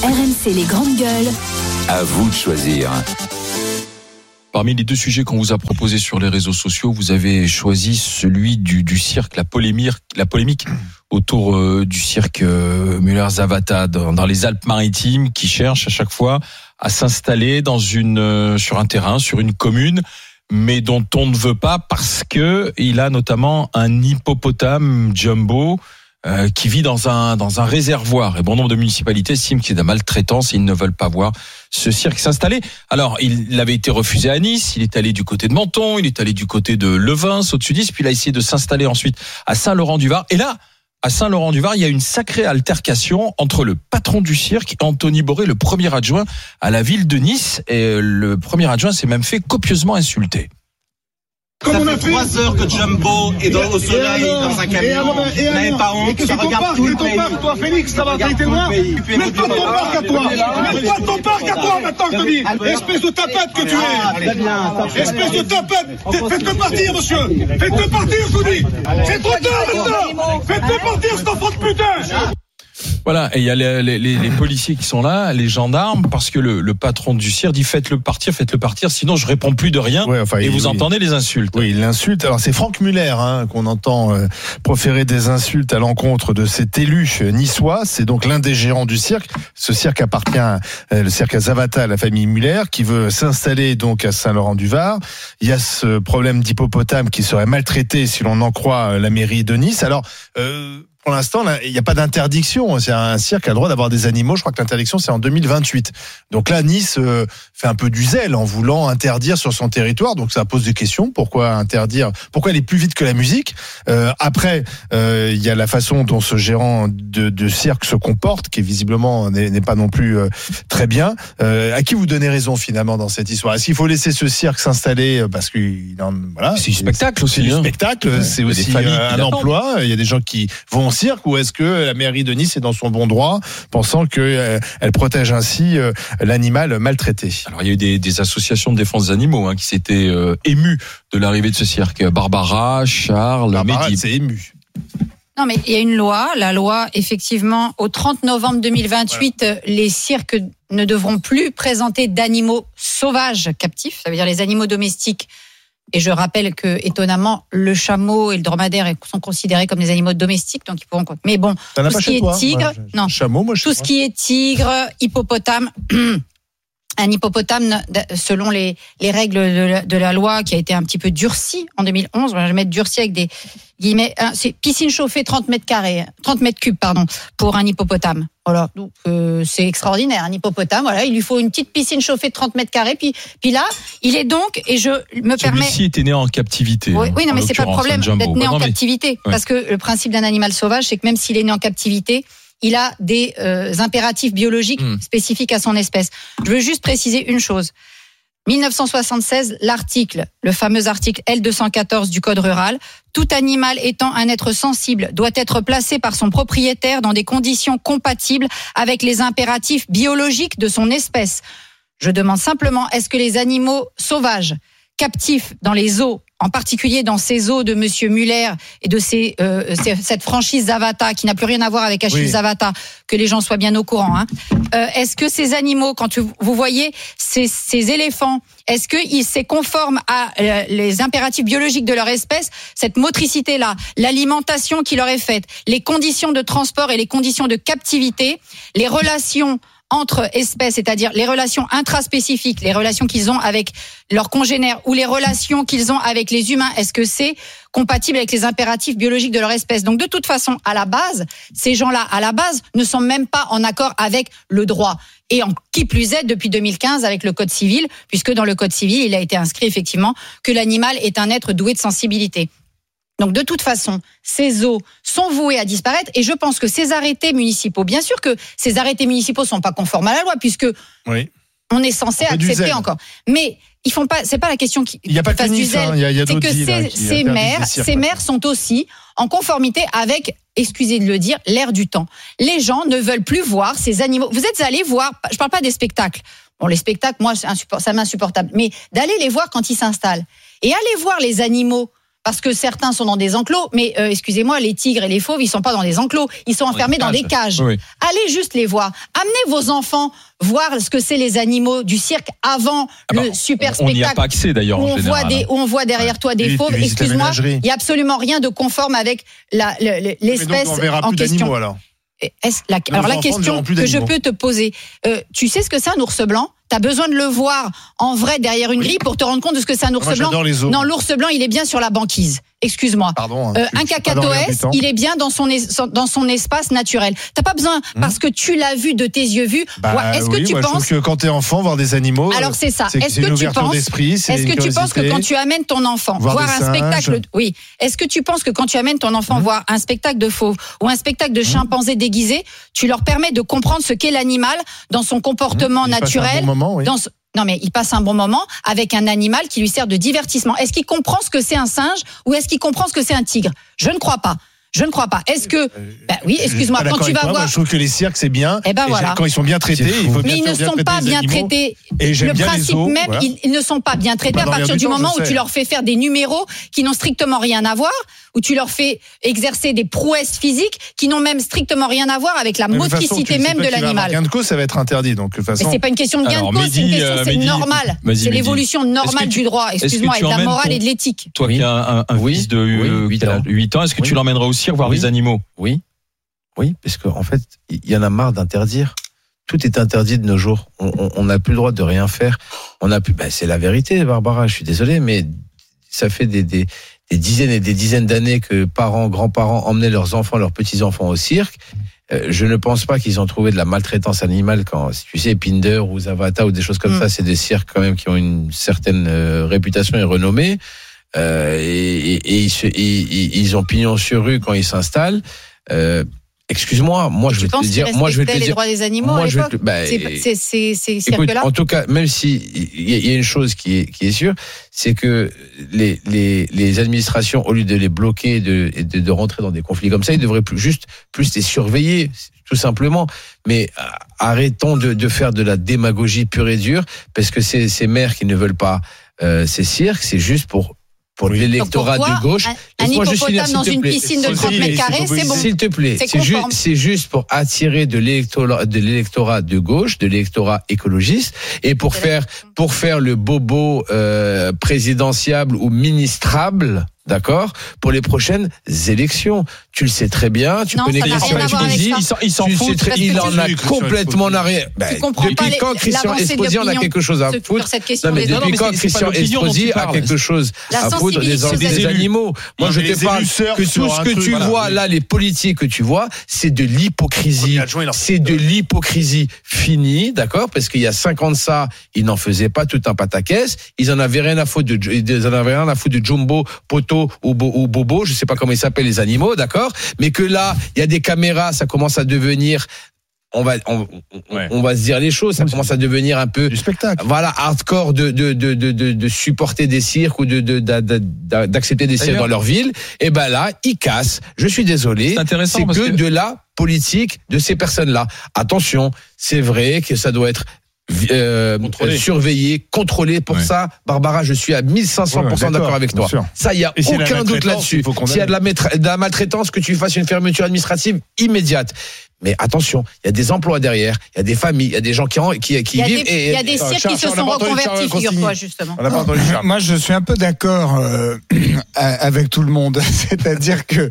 RMC les grandes gueules. À vous de choisir. Parmi les deux sujets qu'on vous a proposés sur les réseaux sociaux, vous avez choisi celui du, du cirque, la polémique, la polémique autour euh, du cirque euh, Muller-Zavata dans, dans les Alpes-Maritimes, qui cherche à chaque fois à s'installer dans une euh, sur un terrain, sur une commune, mais dont on ne veut pas parce que il a notamment un hippopotame jumbo euh, qui vit dans un dans un réservoir et bon nombre de municipalités estiment qu'il y a de la maltraitance et ils ne veulent pas voir ce cirque s'installer. Alors, il avait été refusé à Nice, il est allé du côté de Menton, il est allé du côté de Levins, au-dessus puis il a essayé de s'installer ensuite à Saint-Laurent-du-Var. Et là, à Saint-Laurent-du-Var, il y a une sacrée altercation entre le patron du cirque, Anthony Boré, le premier adjoint à la ville de Nice. Et le premier adjoint s'est même fait copieusement insulter. Comme ça on a fait fait. trois heures que Jumbo est dans, au soleil, alors dans un Et camion. alors, et Vous n'avez alors Et que ça ton parc, tout ton parc, toi, Félix, ça va, t'as été loin. Mets pas ton parc à toi. Mets pas ton parc à toi, maintenant, je te dis. Espèce de tapette que tu es. fait. Espèce de tapette. Faites-le partir, monsieur. Faites-le partir, je vous dis. C'est trop tard, maintenant. Faites-le partir, cet enfant de putain. Voilà, et il y a les, les- les- policiers qui sont là, les gendarmes, parce que le, le patron du cirque dit faites-le partir, faites-le partir, sinon je réponds plus de rien. Ouais, enfin, et il- vous oui. entendez les insultes. Oui, l'insulte. Alors c'est Franck Muller hein, qu'on entend euh, proférer des insultes à l'encontre de cet élu niçois. C'est donc l'un des gérants du cirque. Ce cirque appartient, euh, le cirque à Zavata, à la famille Muller, qui veut s'installer donc à Saint-Laurent-du-Var. Il y a ce problème d'hippopotame qui serait maltraité si l'on en croit euh, la mairie de Nice. Alors euh, pour l'instant, il n'y a pas d'interdiction. C'est un cirque qui a le droit d'avoir des animaux. Je crois que l'interdiction, c'est en 2028. Donc là, Nice euh, fait un peu du zèle en voulant interdire sur son territoire. Donc ça pose des questions. Pourquoi interdire Pourquoi aller plus vite que la musique? Euh, Après, euh, il y a la façon dont ce gérant de, de cirque se comporte, qui visiblement n'est pas non plus euh, très bien. Euh, à qui vous donnez raison finalement dans cette histoire? Est-ce qu'il faut laisser ce cirque s'installer parce qu'il en voilà C'est du spectacle c'est aussi. du hein. spectacle, Ouais. c'est aussi qui un emploi. Il y a des gens qui vont cirque ou est-ce que la mairie de Nice est dans son bon droit, pensant que euh, elle protège ainsi euh, l'animal maltraité? Alors il y a eu des, des associations de défense des animaux hein, qui s'étaient euh, émues de l'arrivée de ce cirque. Barbara, Charles, Barbara, c'est ému. Non, mais il y a une loi. La loi, effectivement, au 30 novembre 2028, euh, les cirques ne devront plus présenter d'animaux sauvages captifs, ça veut dire les animaux domestiques. Et je rappelle que, étonnamment, le chameau et le dromadaire sont considérés comme des animaux domestiques, donc ils pourront. Mais bon, Tout ce qui est toi tigre, Moi, non. Chameau, moi, je tout ce qui est tigre, hippopotame. Un hippopotame, selon les, les règles de la, de la loi, qui a été un petit peu durcie en 2011, je vais mettre durcie avec des guillemets, hein, c'est piscine chauffée 30 mètres carrés, 30 mètres cubes, pardon, pour un hippopotame. Voilà, donc euh, c'est extraordinaire, un hippopotame. Voilà, il lui faut une petite piscine chauffée de 30 mètres carrés. Puis, puis là, il est donc, et je me permets. Celui-ci était né en captivité. Oui, hein, oui, non, mais c'est pas le l'occurrence, problème d'être né en mais- captivité. Parce que le principe d'un animal sauvage, c'est que même s'il est né en captivité, il a des euh, impératifs biologiques Hmm. spécifiques à son espèce. Je veux juste préciser une chose. 1976, l'article, le fameux article L214 du Code rural, tout animal étant un être sensible doit être placé par son propriétaire dans des conditions compatibles avec les impératifs biologiques de son espèce. Je demande simplement, est-ce que les animaux sauvages, captifs dans les eaux, en particulier dans ces eaux de Monsieur Muller et de ces, euh, cette franchise Zavata qui n'a plus rien à voir avec Achille Oui. Zavata, que les gens soient bien au courant. Hein. Euh, est-ce que ces animaux, quand vous vous voyez ces, ces éléphants, est-ce qu'ils c'est conforme à euh, les impératifs biologiques de leur espèce, cette motricité-là, l'alimentation qui leur est faite, les conditions de transport et les conditions de captivité, les relations entre espèces, c'est-à-dire les relations intraspécifiques, les relations qu'ils ont avec leurs congénères ou les relations qu'ils ont avec les humains, est-ce que c'est compatible avec les impératifs biologiques de leur espèce? Donc de toute façon, à la base, ces gens-là, à la base, ne sont même pas en accord avec le droit. Et en qui plus est, depuis 2015, avec le Code civil, puisque dans le Code civil, il a été inscrit effectivement que l'animal est un être doué de sensibilité. Donc de toute façon, ces eaux sont vouées à disparaître et je pense que ces arrêtés municipaux, bien sûr que ces arrêtés municipaux sont pas conformes à la loi puisque Oui. on est censé On accepter zèle. encore. Mais ils font pas, c'est pas la question qui Il n'y a pas fasse du zèle. hein, y a, y a c'est que hein, ces, ces interdisent maires, cirques ces maires sont aussi en conformité avec, excusez de le dire, l'air du temps. Les gens ne veulent plus voir ces animaux. Vous êtes allés voir, je parle pas des spectacles. Bon, les spectacles, moi, ça m'insupportable. Mais d'aller les voir quand ils s'installent et aller voir les animaux parce que certains sont dans des enclos, mais euh, excusez-moi, les tigres et les fauves, ils sont pas dans des enclos, ils sont enfermés dans des cages. Oui. Allez juste les voir. Amenez vos enfants voir ce que c'est les animaux du cirque avant Ah bah, le super On n'y a spectacle. pas accès d'ailleurs on, voit des, où on voit derrière toi des fauves. Excuse-moi, il y a absolument rien de conforme avec l'espèce on en plus question. d'animaux alors. La- alors la question que je peux te poser, euh, tu sais ce que c'est un ours blanc? T'as besoin de le voir en vrai derrière une grille pour te rendre compte de ce que c'est un ours Moi blanc. les. Non, l'ours blanc, il est bien sur la banquise. Excuse-moi. Pardon. hein, Euh, un cacatoès, il est bien dans son, es- dans son espace naturel. T'as pas besoin, parce que tu l'as vu de tes yeux vus. Bah Est-ce oui, que tu moi, je penses que quand t'es enfant, voir des animaux. Alors euh, c'est ça. Est-ce c'est que tu penses Est-ce que tu penses que quand tu amènes ton enfant Voir un singes. spectacle, oui. Est-ce que tu penses que quand tu amènes ton enfant voir un spectacle de fauves ou un spectacle de chimpanzés déguisés, tu leur permets de comprendre ce qu'est l'animal dans son comportement naturel, bon moment, oui. dans non mais il passe un bon moment avec un animal qui lui sert de divertissement. Est-ce qu'il comprend ce que c'est un singe ou est-ce qu'il comprend ce que c'est un tigre? Je ne crois pas. Je ne crois pas. Est-ce que bah oui, excuse-moi, quand tu vas toi, voir moi, je trouve que les cirques c'est bien. Eh ben Et voilà. Quand ils sont bien traités, il faut mais bien ils ne sont pas bien traités. Et j'aime le bien les principe zoos, même, voilà. ils, ne sont pas bien traités Bah, à partir du du temps, moment où tu leur fais faire des numéros qui n'ont strictement rien à voir, où tu leur fais exercer des prouesses physiques qui n'ont même strictement rien à voir avec la Mais façon, motricité même de l'animal. Gain de cause, ça va être interdit. Donc de toute Mais façon. c'est pas une question de gain Alors, de cause, c'est une question, euh, c'est Mehdi, normal. vas-y, C'est Mehdi. l'évolution normale tu- du droit, excuse-moi, et de la morale ton- et de l'éthique. Toi qui as un, un Oui. fils de Oui, euh, ans. 8 ans, est-ce que Oui. tu l'emmèneras au cirque voir Oui. les animaux? Oui. Oui, parce qu'en fait, il y en a marre d'interdire. Tout est interdit de nos jours. On n'a plus le droit de rien faire. On a plus. Ben, c'est la vérité, Barbara. Je suis désolé, mais ça fait des, des, des dizaines et des dizaines d'années que parents, grands-parents emmenaient leurs enfants, leurs petits-enfants au cirque. Euh, je ne pense pas qu'ils ont trouvé de la maltraitance animale quand, si tu sais, Pinder ou Zavata ou des choses comme Mm. ça, c'est des cirques quand même qui ont une certaine euh, réputation et renommée. Euh, et, et- et ils, se- et- ils ont pignon sur rue quand ils s'installent. Euh, Excuse-moi, moi je Tu vais te dire, moi je vais te les dire, droits des animaux moi à je l'époque te, bah, en tout cas, même si il y, a- il y a une chose qui est, qui est sûre, c'est que les, les, les administrations, au lieu de les bloquer et de, et de, de rentrer dans des conflits comme ça, ils devraient plus, juste plus les surveiller, tout simplement. Mais arrêtons de, de faire de la démagogie pure et dure, parce que ces, ces maires qui ne veulent pas euh, ces cirques, c'est juste pour pour Oui. l'électorat de gauche. Un, un hippopotame dans s'il te une plaît. piscine de Aussi, 30 mètres carrés, c'est bon. S'il te plaît, C'est ju- juste pour attirer de l'électorat de de gauche, de l'électorat écologiste, et pour faire pour faire le bobo euh, présidentiable ou ministrable, d'accord, pour les prochaines élections. Tu le sais très bien, tu Non, connais Christian ça. Il s'en- fout. très- il en a complètement rien. Ben, comprends depuis pas les- quand Christian Estrosi en a quelque chose à foutre sur cette question Non mais depuis mais quand Christian tu a quelque chose à foutre des, des animaux? Moi Non, je te parle que tout ce que tu vois là, les politiques que tu vois, c'est de l'hypocrisie. C'est de l'hypocrisie finie, d'accord? Parce qu'il y a 50 ça, ils n'en faisaient pas tout un pataquès. Ils en avaient rien à foutre de, ils en avaient rien à foutre de Jumbo, Poto ou, Bo- ou Bobo, je sais pas comment ils s'appellent les animaux, d'accord? Mais que là, il y a des caméras, ça commence à devenir, on va, on, on- Ouais. on va se dire les choses, ça commence à devenir un peu du spectacle. voilà hardcore de de de de de, supporter des cirques ou de de d'a- d'a- d'a- d'accepter des cirques dans leur ville. Et ben là ils cassent. Je suis désolé C'est que- de la politique de ces personnes là attention c'est vrai que ça doit être euh, euh, surveillé, contrôlé. Pour Ouais. ça, Barbara, je suis à 1500% Ouais, d'accord avec toi. Ça, il y a Et aucun doute là-dessus. S'il y a de la, maître- de la maltraitance, que tu fasses une fermeture administrative immédiate. Mais attention, il y a des emplois derrière, il y a des familles, il y a des gens qui, qui, qui Il y a vivent. des, et- il y a des Attends, cirques qui se sont reconvertis, figure-toi, justement. Charles. Moi, je suis un peu d'accord euh, avec tout le monde. C'est-à-dire que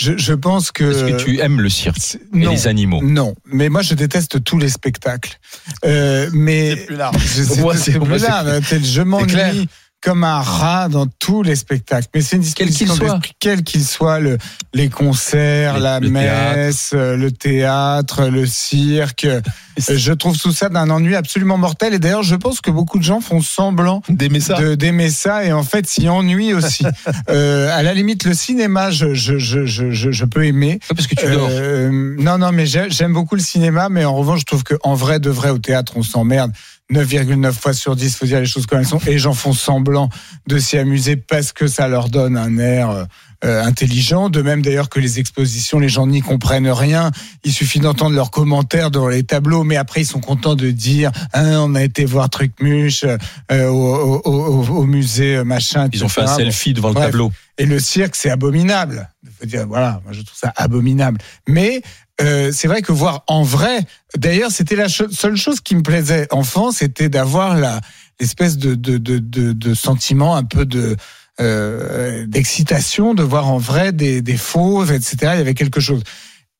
je, je pense que. Est-ce que tu aimes le cirque C'est- et non, les animaux Non, mais moi je déteste tous les spectacles. Euh, mais C'est plus large. je sais Moi, c'est- c'est moi, plus c'est- large. Je clair. m'ennuie comme un rat dans tous les spectacles. Mais c'est une Quel qu'il disposition soit. quel qu'il soit, le, les concerts, Le- la le messe, euh, le théâtre, le cirque. Euh, Je trouve tout ça d'un ennui absolument mortel. Et d'ailleurs, je pense que beaucoup de gens font semblant D'aimer ça. de- d'aimer ça et en fait s'y ennuient aussi. euh, à la limite, le cinéma, je, je, je, je, je- je peux aimer. Parce que tu dors. Euh, non, non, mais j'ai- j'aime beaucoup le cinéma, mais en revanche, je trouve qu'en vrai, de vrai, au théâtre, on s'emmerde. 9,9 fois sur 10, faut dire les choses comme elles sont, et les gens font semblant de s'y amuser parce que ça leur donne un air euh, euh, intelligent. De même d'ailleurs que les expositions, les gens n'y comprennent rien. Il suffit d'entendre leurs commentaires dans les tableaux, mais après ils sont contents de dire hein, on a été voir Trucmuche euh, au, au, au, au musée euh, machin. Ils ont fait un selfie devant le tableau. Et le cirque, c'est abominable. Faut dire, voilà, moi je trouve ça abominable. Mais euh, c'est vrai que voir en vrai, d'ailleurs, c'était la cho- seule chose qui me plaisait enfant, c'était d'avoir la l'espèce de, de, de, de, de sentiment un peu de euh, d'excitation, de voir en vrai des, des fauves, etc. Il y avait quelque chose.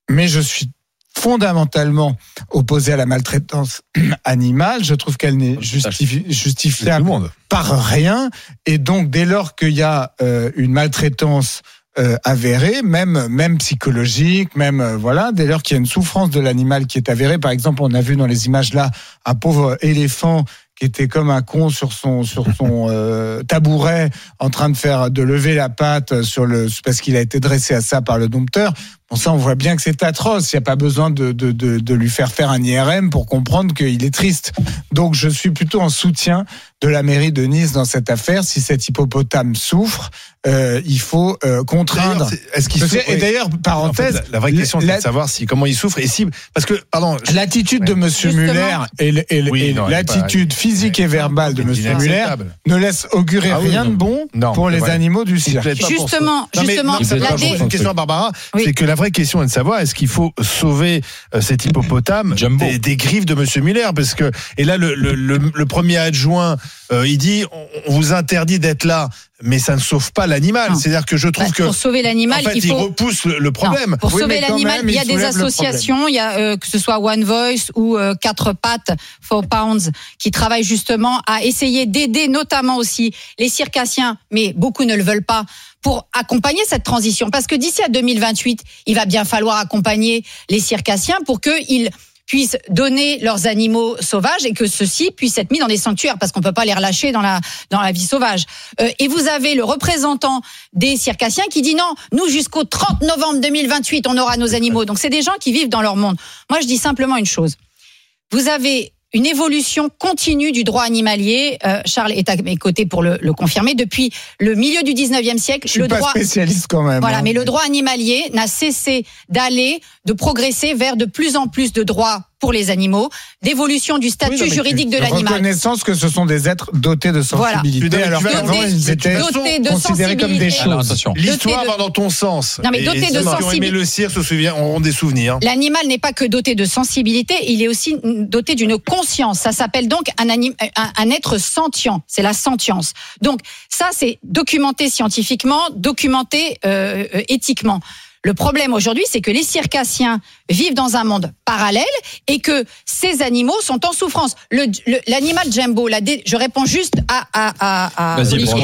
Mais je suis fondamentalement opposé à la maltraitance animale. Je trouve qu'elle n'est justifi- justifiable par rien. Et donc, dès lors qu'il y a euh, une maltraitance euh, avérée, même même psychologique, même euh, voilà, dès lors qu'il y a une souffrance de l'animal qui est avérée. Par exemple, on a vu dans les images là un pauvre éléphant qui était comme un con sur son sur son euh, tabouret en train de faire de lever la patte sur le parce qu'il a été dressé à ça par le dompteur. Bon ça on voit bien que c'est atroce, il n'y a pas besoin de, de, de, de lui faire faire un IRM pour comprendre qu'il est triste. Donc je suis plutôt en soutien de la mairie de Nice dans cette affaire. Si cet hippopotame souffre, euh, il faut euh, contraindre. C'est- Est-ce qu'il souffre et d'ailleurs, En fait, parenthèse, la, la vraie question, c'est la- de savoir si comment il souffre et si parce que pardon. je- L'attitude de. Monsieur Justement. Muller et, Oui, est l'attitude physique et verbale de c'est Monsieur Muller ne laisse augurer Ah oui, rien non. de bon Non, pour c'est les vrai. animaux du cirque. Justement, Non, mais- justement, non, mais la attends, dé- j'ai une question à Barbara, Oui. c'est que la vraie question est de savoir est-ce qu'il faut sauver euh, cet hippopotame des, des griffes de Monsieur Muller? Parce que et là le, le, le, le premier adjoint euh, il dit on, on vous interdit d'être là mais ça ne sauve pas l'animal. C'est-à-dire que je trouve Bah, que pour sauver l'animal, en fait, il il faut repousse le, le problème. Non, pour Oui, sauver l'animal, il y a des associations, il y a euh, que ce soit One Voice ou euh, Quatre Pattes, Four Pounds, qui travaillent justement à essayer d'aider notamment aussi les circassiens, mais beaucoup ne le veulent pas pour accompagner cette transition. Parce que d'ici à 2028, il va bien falloir accompagner les circassiens pour qu'ils puissent donner leurs animaux sauvages et que ceux-ci puissent être mis dans des sanctuaires parce qu'on peut pas les relâcher dans la dans la vie sauvage. Euh, et vous avez le représentant des circassiens qui dit non, nous jusqu'au 30 novembre 2028, on aura nos animaux. Donc c'est des gens qui vivent dans leur monde. Moi, je dis simplement une chose. Vous avez une évolution continue du droit animalier. Euh, Charles est à mes côtés pour le, le confirmer. Depuis le milieu du 19e siècle, Je suis le pas droit spécialiste quand même. voilà, hein. mais le droit animalier n'a cessé d'aller, de progresser vers de plus en plus de droits pour les animaux, d'évolution du statut Oui, juridique de de l'animal. Reconnaissance que ce sont des êtres dotés de Voilà. sensibilité, Dotés- alors dotés- qu'avant ils étaient dotés de considérés comme des choses. l'histoire va dans ton sens Non, mais Et- doté et de ceux qui ont aimé sensibilité. le cirque se souviennent auront des souvenirs L'animal n'est pas que doté de sensibilité, il est aussi doté d'une conscience. Ça s'appelle donc un, anim- un, un être sentient. C'est la sentience. Donc ça, c'est documenté scientifiquement, documenté euh, euh, éthiquement. Le problème aujourd'hui, c'est que les circassiens vivent dans un monde parallèle et que ces animaux sont en souffrance. Le- le- L'animal Jumbo, la je réponds juste à, à, à, à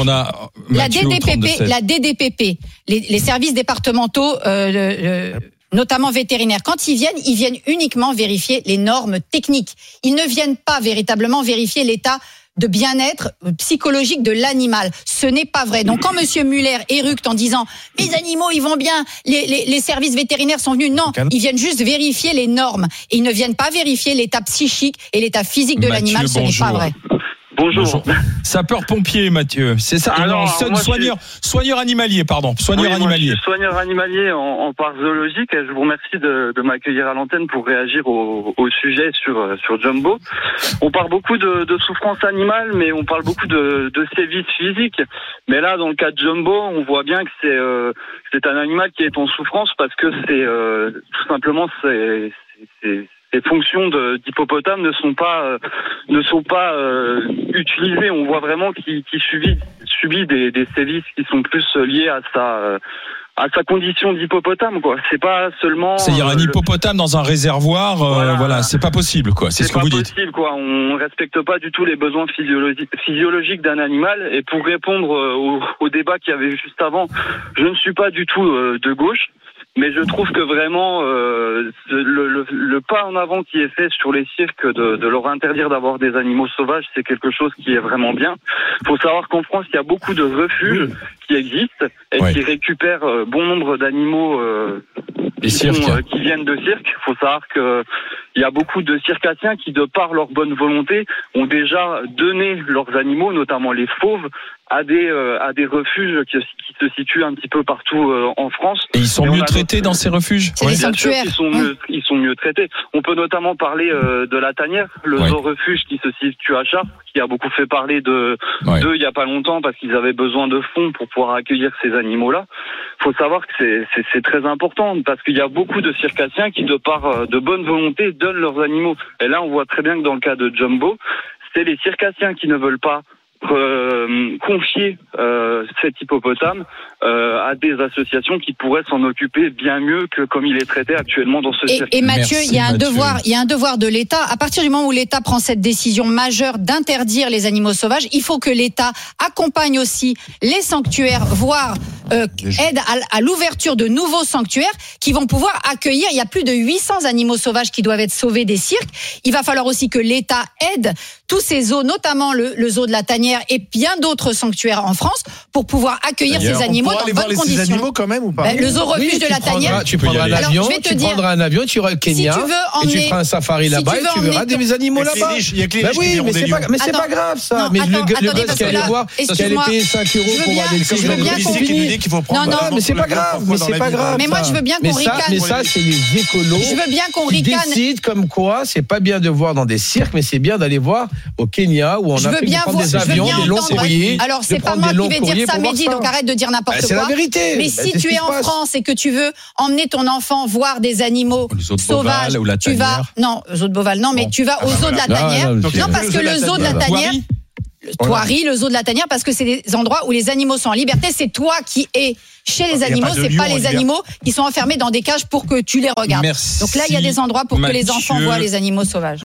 a La DDPP, 32-16. la DDPP, les, les services départementaux, euh, le- notamment vétérinaires, quand ils viennent, ils viennent uniquement vérifier les normes techniques. Ils ne viennent pas véritablement vérifier l'état de bien-être psychologique de l'animal. Ce n'est pas vrai. Donc quand Monsieur Muller éructe en disant mes animaux ils vont bien, les, les, les services vétérinaires sont venus, non, ils viennent juste vérifier les normes et ils ne viennent pas vérifier l'état psychique et l'état physique de l'animal. Ce n'est pas vrai. Bonjour. Sapeur-pompier, Mathieu. C'est ça? Alors, non, so- moi, je suis- soigneur, soigneur animalier, pardon. Soigneur Oui, moi, animalier. je suis soigneur animalier en, en parc zoologique je vous remercie de, de m'accueillir à l'antenne pour réagir au, au sujet sur, euh, sur Jumbo. On parle beaucoup de, de souffrance animale, mais on parle beaucoup de, de sévices physiques. Mais là, dans le cas de Jumbo, on voit bien que c'est euh, c'est un animal qui est en souffrance parce que c'est euh, tout simplement c'est c'est- c'est- ces fonctions d'hippopotame ne sont pas euh, ne sont pas euh, utilisées. On voit vraiment qu'il qu'il subit subit des, des sévices qui sont plus liés à sa euh, à sa condition d'hippopotame quoi. C'est pas seulement C'est-à-dire euh, un le- hippopotame dans un réservoir, euh, voilà, Voilà. c'est pas possible, quoi. C'est ce que pas vous dites. possible, quoi. On respecte pas du tout les besoins physiologiques, physiologiques d'un animal. Et pour répondre au, au débat qu'il y avait juste avant, je ne suis pas du tout euh, de gauche. Mais je trouve que vraiment euh, le, le- le pas en avant qui est fait sur les cirques de, de leur interdire d'avoir des animaux sauvages, c'est quelque chose qui est vraiment bien. Il faut savoir qu'en France, il y a beaucoup de refuges qui existent et Ouais. qui récupèrent euh, bon nombre d'animaux euh, qui, cirques. euh, qui viennent de cirque. Il faut savoir que il y a beaucoup de circassiens qui, de par leur bonne volonté, ont déjà donné leurs animaux, notamment les fauves, à des euh, à des refuges qui, qui se situent un petit peu partout euh, en France. Et ils sont Et mieux traités dans ces refuges Bien sûr sanctuaires. qu'ils sont Hein. mieux, ils sont mieux traités. On peut notamment parler euh, de la tanière, le Ouais. zoo refuge qui se situe à Chartres, qui a beaucoup fait parler de Ouais. d'eux il y a pas longtemps parce qu'ils avaient besoin de fonds pour pouvoir accueillir ces animaux-là. Faut savoir que c'est c'est- c'est très important parce qu'il y a beaucoup de circassiens qui, de par euh, de bonne volonté, donnent leurs animaux. Et là, on voit très bien que dans le cas de Jumbo, c'est les circassiens qui ne veulent pas euh, confier euh, cet hippopotame euh, à des associations qui pourraient s'en occuper bien mieux que comme il est traité actuellement dans ce Et, cirque. et Mathieu, Merci, il y a un Mathieu. devoir, il y a un devoir de l'État. À partir du moment où l'État prend cette décision majeure d'interdire les animaux sauvages, il faut que l'État accompagne aussi les sanctuaires, voire euh, aide à, à l'ouverture de nouveaux sanctuaires qui vont pouvoir accueillir. Il y a plus de 800 animaux sauvages qui doivent être sauvés des cirques. Il va falloir aussi que l'État aide tous ces zoos, notamment le, le zoo de la Tanière et bien d'autres sanctuaires en France, pour pouvoir accueillir ces On animaux dans aller de voir bonnes les ces conditions. animaux quand même ou pas Ben, le zoo refuge Oui, de la Tanière. Tu prendras un. Alors, avion, je vais te tu dire, prendras un avion, tu iras au Kenya. tu veux et tu emmener- feras un safari si là-bas tu et tu verras emmener des animaux a là-bas. riches, il y a que les Bah oui, mais c'est pas, mais c'est pas grave ça. Non, mais attends, le, le gosse parce qui allait voir, qui allait payer 5 euros pour voir bien- des je veux bien policier qu'on- qui nous dit qu'il faut prendre Non, non, un mais c'est pas grave, mais c'est pas grave. Mais moi, je veux bien qu'on ricane. Mais ça, c'est les écolos. Je veux bien qu'on qui ricane. décident comme quoi c'est pas bien de voir dans des cirques, mais c'est bien d'aller voir au Kenya de prendre voir, des je des longs courriers. Alors c'est pas moi qui vais dire ça, Mehdi, donc arrête de dire n'importe C'est la quoi. vérité. Mais si tu es en. France et que tu veux emmener ton enfant voir des animaux sauvages, tu vas non, zoo de Beauval non, mais tu vas au zoo de la Tanière. non, parce que le zoo de la Tanière, Thoiry, le zoo de la Tanière, parce que c'est des endroits où les animaux sont en liberté. C'est toi qui es chez les animaux, c'est pas les animaux qui sont enfermés dans des cages pour que tu les regardes. Merci, Donc là, il y a des endroits pour que les enfants voient les animaux sauvages.